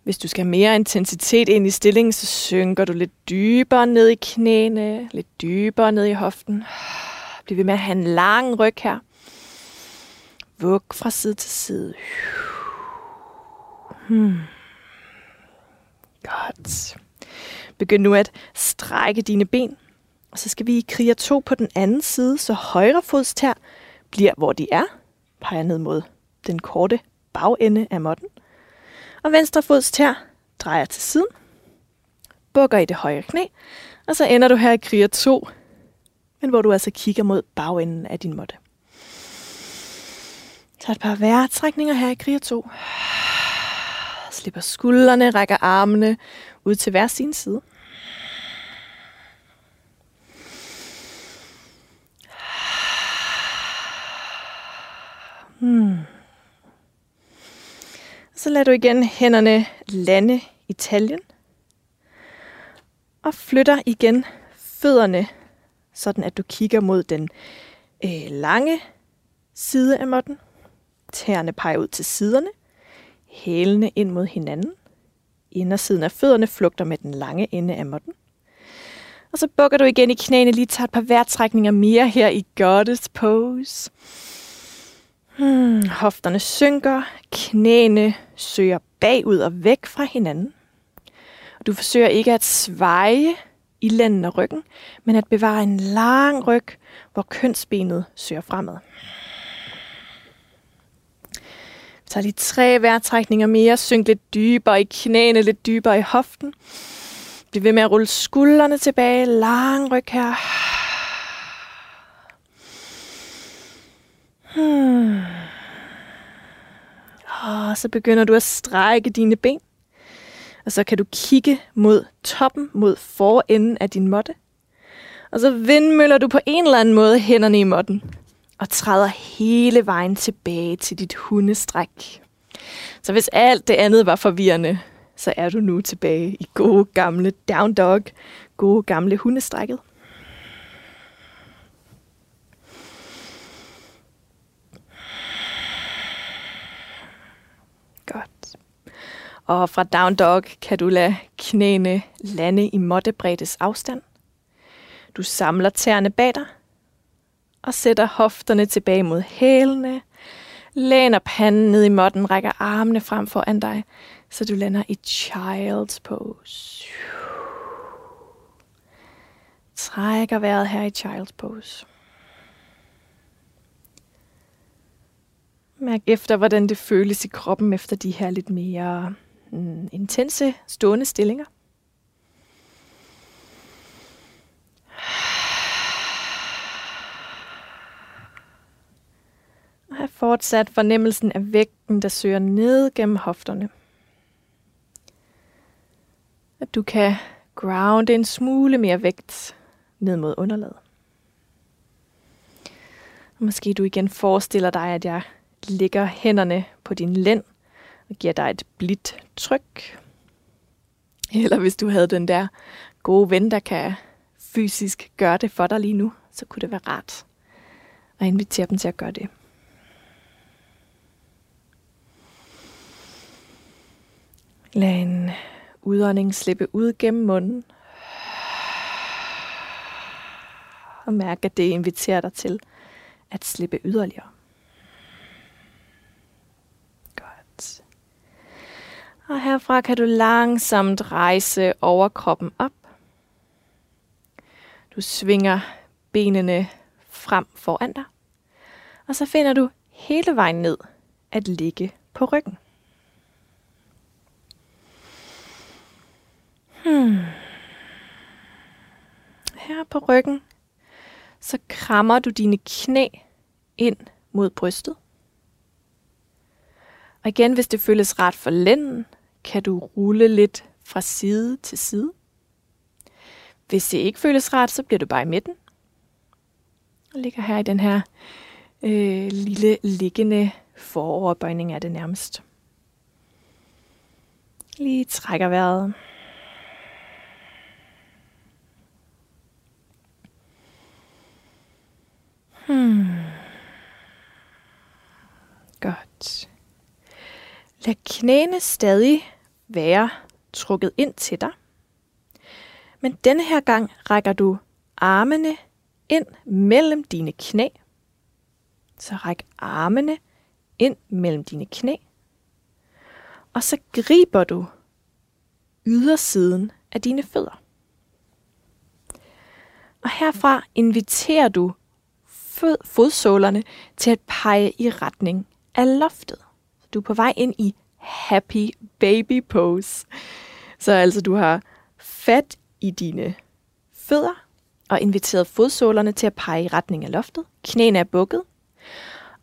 Hvis du skal have mere intensitet ind i stillingen, så synker du lidt dybere ned i knæene, lidt dybere ned i hoften. Bliv ved med at have en lang ryg her. Vug fra side til side. Hmm. Godt. Begynd nu at strække dine ben. Og så skal vi i kriger 2 på den anden side, så højre fodstær bliver, hvor de er. Peger ned mod den korte bagende af måtten. Og venstre fods tær drejer til siden. Bukker i det højre knæ. Og så ender du her i kriger 2, men hvor du altså kigger mod bagenden af din måtte. Tag et par vejrtrækninger her i kriger 2. Slipper skuldrene, rækker armene ud til hver sin side. Hmm. Så lader du igen hænderne lande i taljen. Og flytter igen fødderne, sådan at du kigger mod den øh, lange side af måtten. Tæerne peger ud til siderne. Hælene ind mod hinanden. Indersiden af fødderne flugter med den lange ende af måtten. Og så bukker du igen i knæene, lige tager et par vejrtrækninger mere her i Goddess Pose. Hmm, hofterne synker, knæene søger bagud og væk fra hinanden. Og du forsøger ikke at sveje i lænden og ryggen, men at bevare en lang ryg, hvor kønsbenet søger fremad. Vi tager lige tre vejrtrækninger mere. Synk lidt dybere i knæene, lidt dybere i hoften. Bliv ved med at rulle skuldrene tilbage. Lang ryg her. Hmm. Og ah, så begynder du at strække dine ben. Og så kan du kigge mod toppen, mod forenden af din måtte. Og så vindmøller du på en eller anden måde hænderne i måtten. Og træder hele vejen tilbage til dit hundestræk. Så hvis alt det andet var forvirrende, så er du nu tilbage i gode gamle down dog, gode gamle hundestrækket. Og fra down dog kan du lade knæene lande i måttebreddes afstand. Du samler tæerne bag dig og sætter hofterne tilbage mod hælene. Læner panden ned i måtten, rækker armene frem foran dig, så du lander i child's pose. Trækker vejret her i child's pose. Mærk efter, hvordan det føles i kroppen efter de her lidt mere mm, intense stående stillinger. Og have fortsat fornemmelsen af vægten, der søger ned gennem hofterne. At du kan grounde en smule mere vægt ned mod underlaget. Og måske du igen forestiller dig, at jeg lægger hænderne på din lænd og giver dig et blidt tryk. Eller hvis du havde den der gode ven, der kan fysisk gøre det for dig lige nu, så kunne det være rart at invitere dem til at gøre det. Lad en udånding slippe ud gennem munden. Og mærk, at det inviterer dig til at slippe yderligere. Godt. Og herfra kan du langsomt rejse overkroppen op. Du svinger benene frem foran dig. Og så finder du hele vejen ned at ligge på ryggen. Hmm. Her på ryggen, så krammer du dine knæ ind mod brystet. Og igen, hvis det føles ret for lænden, kan du rulle lidt fra side til side. Hvis det ikke føles rart, så bliver du bare i midten. Og ligger her i den her øh, lille liggende foroverbøjning er det nærmest. Lige trækker vejret. Hmm. Godt. Lad knæene stadig være trukket ind til dig. Men denne her gang rækker du armene ind mellem dine knæ. Så ræk armene ind mellem dine knæ. Og så griber du ydersiden af dine fødder. Og herfra inviterer du fod, fodsålerne til at pege i retning af loftet. Du er på vej ind i happy baby pose. Så altså du har fat i dine fødder og inviteret fodsålerne til at pege i retning af loftet. Knæene er bukket,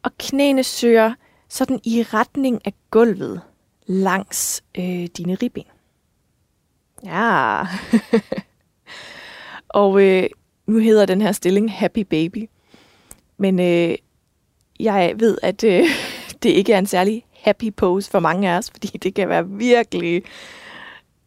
og knæene søger sådan i retning af gulvet langs øh, dine ribben. Ja. og øh, nu hedder den her stilling Happy Baby. Men øh, jeg ved, at øh, det ikke er en særlig happy pose for mange af os, fordi det kan være virkelig...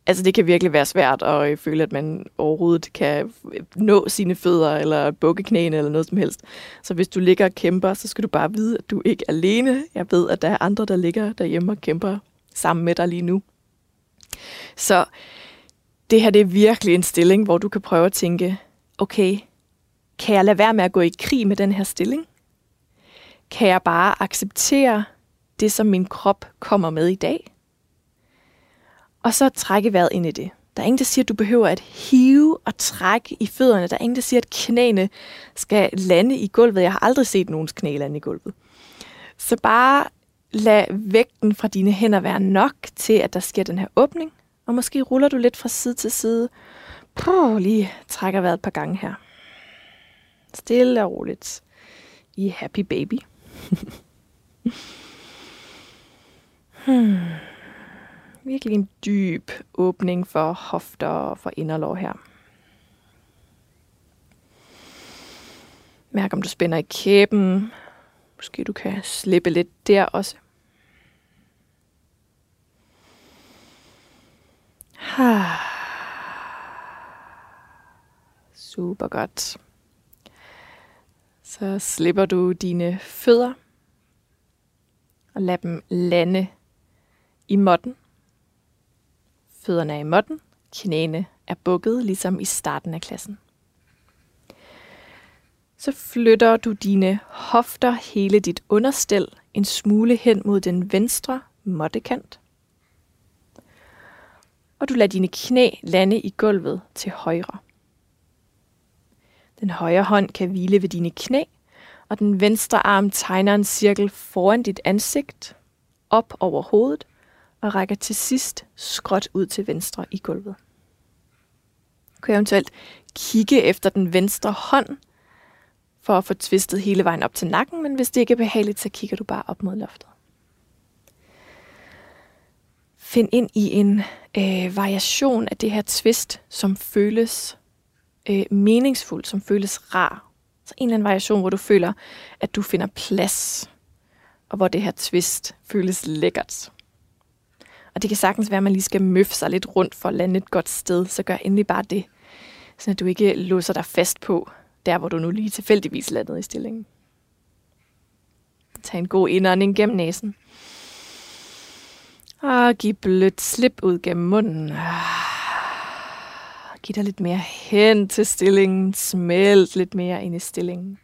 Altså det kan virkelig være svært at øh, føle, at man overhovedet kan nå sine fødder, eller bukke knæene, eller noget som helst. Så hvis du ligger og kæmper, så skal du bare vide, at du ikke er alene. Jeg ved, at der er andre, der ligger derhjemme og kæmper sammen med dig lige nu. Så det her det er virkelig en stilling, hvor du kan prøve at tænke, okay, kan jeg lade være med at gå i krig med den her stilling? Kan jeg bare acceptere det, som min krop kommer med i dag? Og så trække vejret ind i det. Der er ingen, der siger, at du behøver at hive og trække i fødderne. Der er ingen, der siger, at knæene skal lande i gulvet. Jeg har aldrig set nogens knæ lande i gulvet. Så bare lad vægten fra dine hænder være nok til, at der sker den her åbning. Og måske ruller du lidt fra side til side. Prøv lige trækker vejret et par gange her. Stille og roligt. I happy baby. hmm. Virkelig en dyb åbning for hofter og for inderlov her. Mærk om du spænder i kæben. Måske du kan slippe lidt der også. Super godt. Så slipper du dine fødder og lad dem lande i måtten. Fødderne er i måtten, knæene er bukket, ligesom i starten af klassen. Så flytter du dine hofter hele dit understel en smule hen mod den venstre måttekant. Og du lader dine knæ lande i gulvet til højre. Den højre hånd kan hvile ved dine knæ, og den venstre arm tegner en cirkel foran dit ansigt, op over hovedet, og rækker til sidst skråt ud til venstre i gulvet. Du kan eventuelt kigge efter den venstre hånd, for at få tvistet hele vejen op til nakken, men hvis det ikke er behageligt, så kigger du bare op mod loftet. Find ind i en øh, variation af det her twist, som føles øh, meningsfuld, som føles rar. Så en eller anden variation, hvor du føler, at du finder plads, og hvor det her twist føles lækkert. Og det kan sagtens være, at man lige skal møffe sig lidt rundt for at lande et godt sted, så gør endelig bare det. Så at du ikke låser dig fast på, der hvor du nu lige tilfældigvis landede i stillingen. Tag en god indånding gennem næsen. Og giv blødt slip ud gennem munden. Ah, giv dig lidt mere hen til stillingen. Smelt lidt mere ind i stillingen.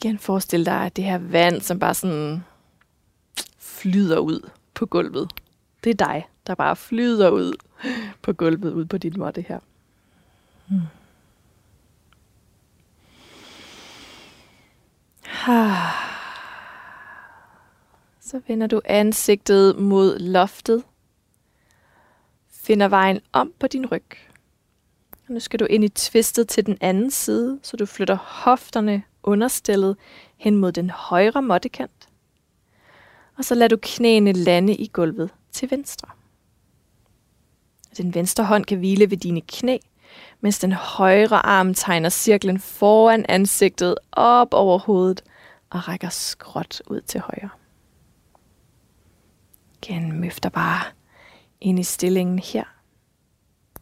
Igen forestil dig, at det her vand, som bare sådan flyder ud på gulvet. Det er dig, der bare flyder ud på gulvet, ud på dit måtte her. Hmm. Så vender du ansigtet mod loftet. Finder vejen om på din ryg. Og nu skal du ind i tvistet til den anden side, så du flytter hofterne understillet hen mod den højre måttekant. Og så lader du knæene lande i gulvet til venstre. Den venstre hånd kan hvile ved dine knæ, mens den højre arm tegner cirklen foran ansigtet op over hovedet og rækker skråt ud til højre. Igen møfter bare ind i stillingen her.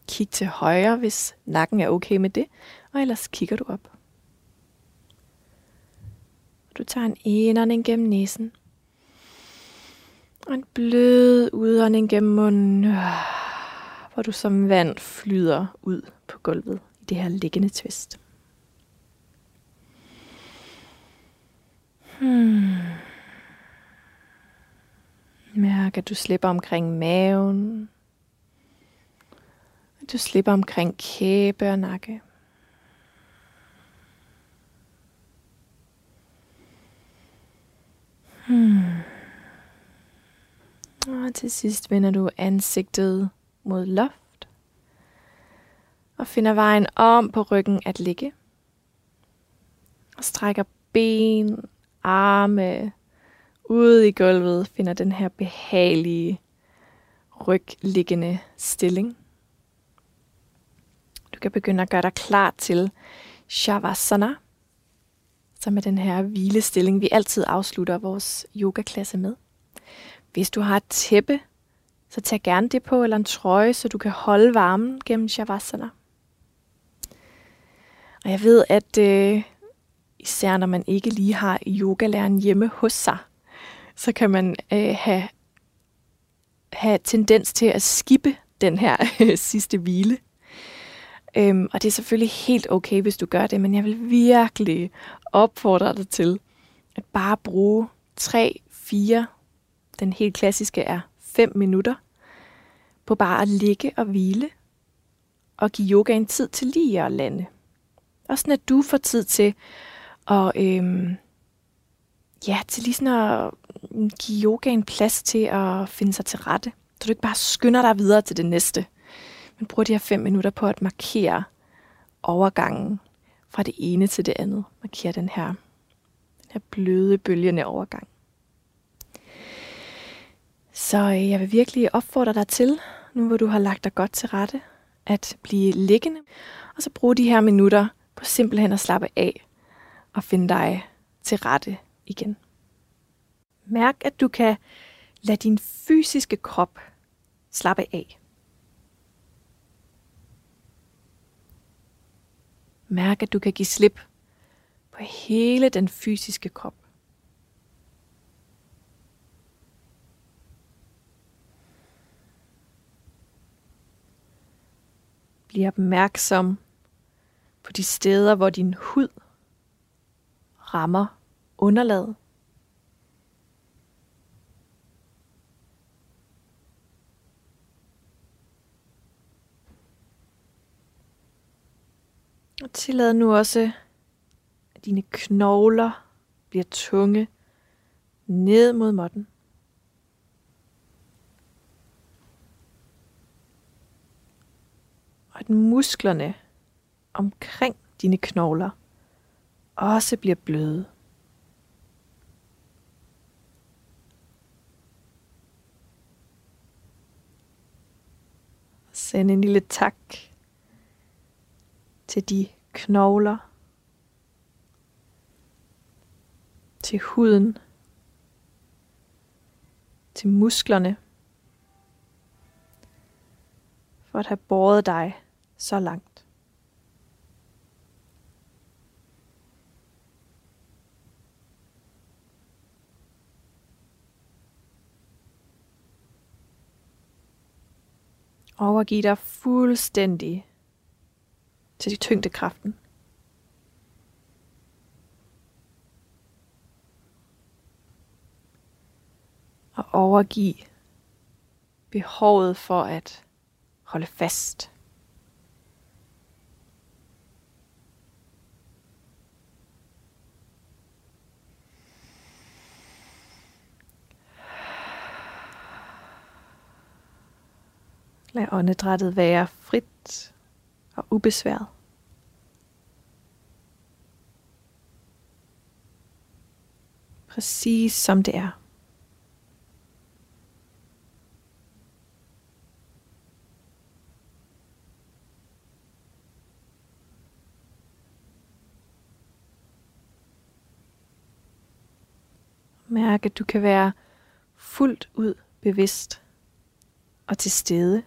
Kig til højre, hvis nakken er okay med det, og ellers kigger du op. Du tager en indånding gennem næsen. Og en blød udånding gennem munden, hvor du som vand flyder ud på gulvet i det her liggende twist. Hmm. Mærk, at du slipper omkring maven. At du slipper omkring kæbe og nakke. Hmm. Og til sidst vender du ansigtet mod loft. Og finder vejen om på ryggen at ligge. Og strækker ben, arme ud i gulvet. Finder den her behagelige rygliggende stilling. Du kan begynde at gøre dig klar til Shavasana, som er den her hvilestilling, vi altid afslutter vores yogaklasse med. Hvis du har et tæppe, så tag gerne det på, eller en trøje, så du kan holde varmen gennem Shavasana. Og jeg ved, at øh, især når man ikke lige har yogalæreren hjemme hos sig, så kan man øh, have, have tendens til at skippe den her sidste hvile. Øhm, og det er selvfølgelig helt okay, hvis du gør det, men jeg vil virkelig opfordre dig til at bare bruge 3, 4, den helt klassiske er 5 minutter, på bare at ligge og hvile, og give yogaen tid til lige at lande. Og sådan, at du får tid til at, øhm, ja, til lige sådan at mm, give yogaen plads til at finde sig til rette. Så du ikke bare skynder dig videre til det næste, men bruger de her fem minutter på at markere overgangen fra det ene til det andet. Markere den her, den her bløde, bølgende overgang. Så øh, jeg vil virkelig opfordre dig til, nu hvor du har lagt dig godt til rette, at blive liggende, og så bruge de her minutter på simpelthen at slappe af og finde dig til rette igen. Mærk, at du kan lade din fysiske krop slappe af. Mærk, at du kan give slip på hele den fysiske krop. Bliv opmærksom på de steder, hvor din hud rammer underlaget. Og tillad nu også, at dine knogler bliver tunge ned mod måtten. At musklerne omkring dine knogler også bliver bløde. Send en lille tak til de knogler, til huden, til musklerne, for at have båret dig så langt. Overgiv dig fuldstændig til tyngdekraften. Og overgiv behovet for at holde fast. Lad åndedrættet være frit og ubesværet. Præcis som det er. Mærk, at du kan være fuldt ud bevidst og til stede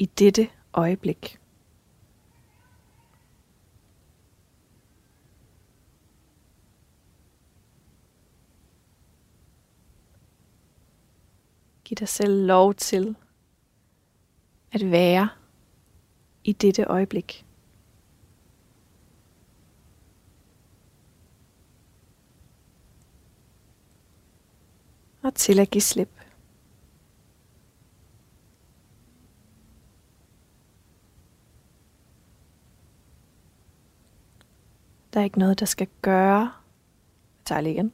i dette øjeblik. Giv dig selv lov til at være i dette øjeblik. Og til at give slip. Der er ikke noget, der skal gøre. Jeg tager lige igen.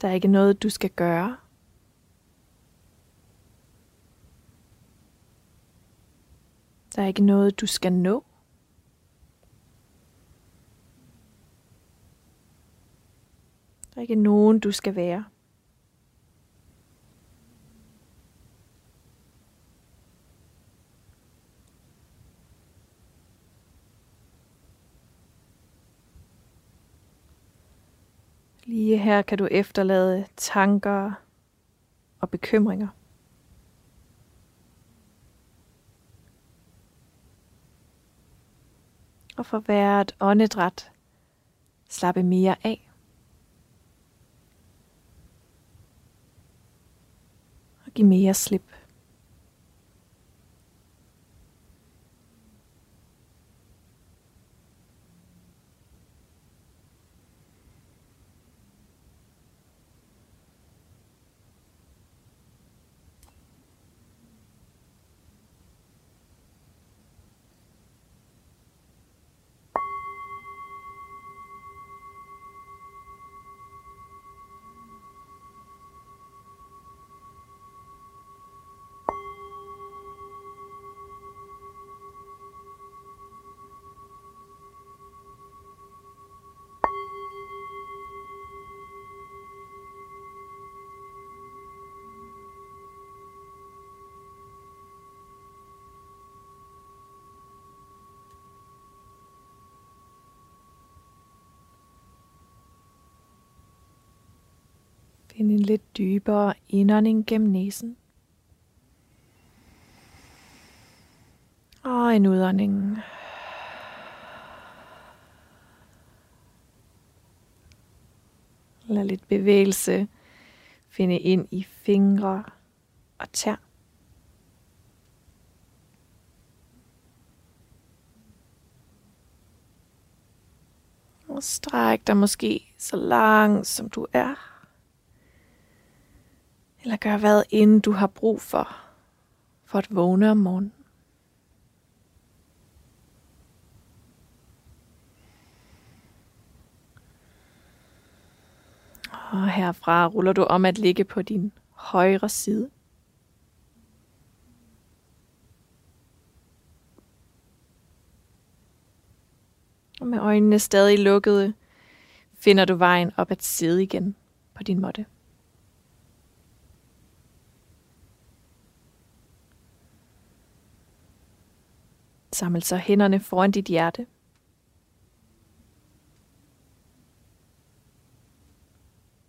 Der er ikke noget, du skal gøre. Der er ikke noget, du skal nå. Der er ikke nogen, du skal være. Lige her kan du efterlade tanker og bekymringer. Og for hvert åndedræt slappe mere af. Og give mere slip. en lidt dybere indånding gennem næsen. Og en udånding. Lad lidt bevægelse finde ind i fingre og tær. Og stræk dig måske så langt, som du er. Eller gør hvad end du har brug for, for at vågne om morgenen. Og herfra ruller du om at ligge på din højre side. Og med øjnene stadig lukkede, finder du vejen op at sidde igen på din måtte. Saml så hænderne foran dit hjerte.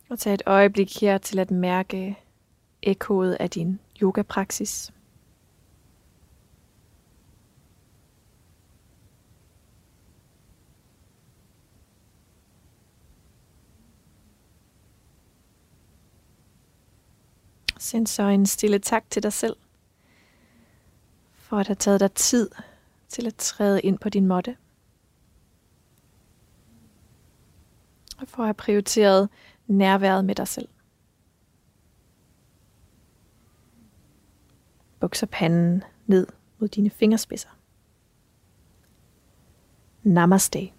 Og tag et øjeblik her til at mærke ekkoet af din yogapraksis. Send så en stille tak til dig selv, for at have taget dig tid til at træde ind på din måtte. Og for at have prioriteret nærværet med dig selv. Bukser panden ned mod dine fingerspidser. Namaste.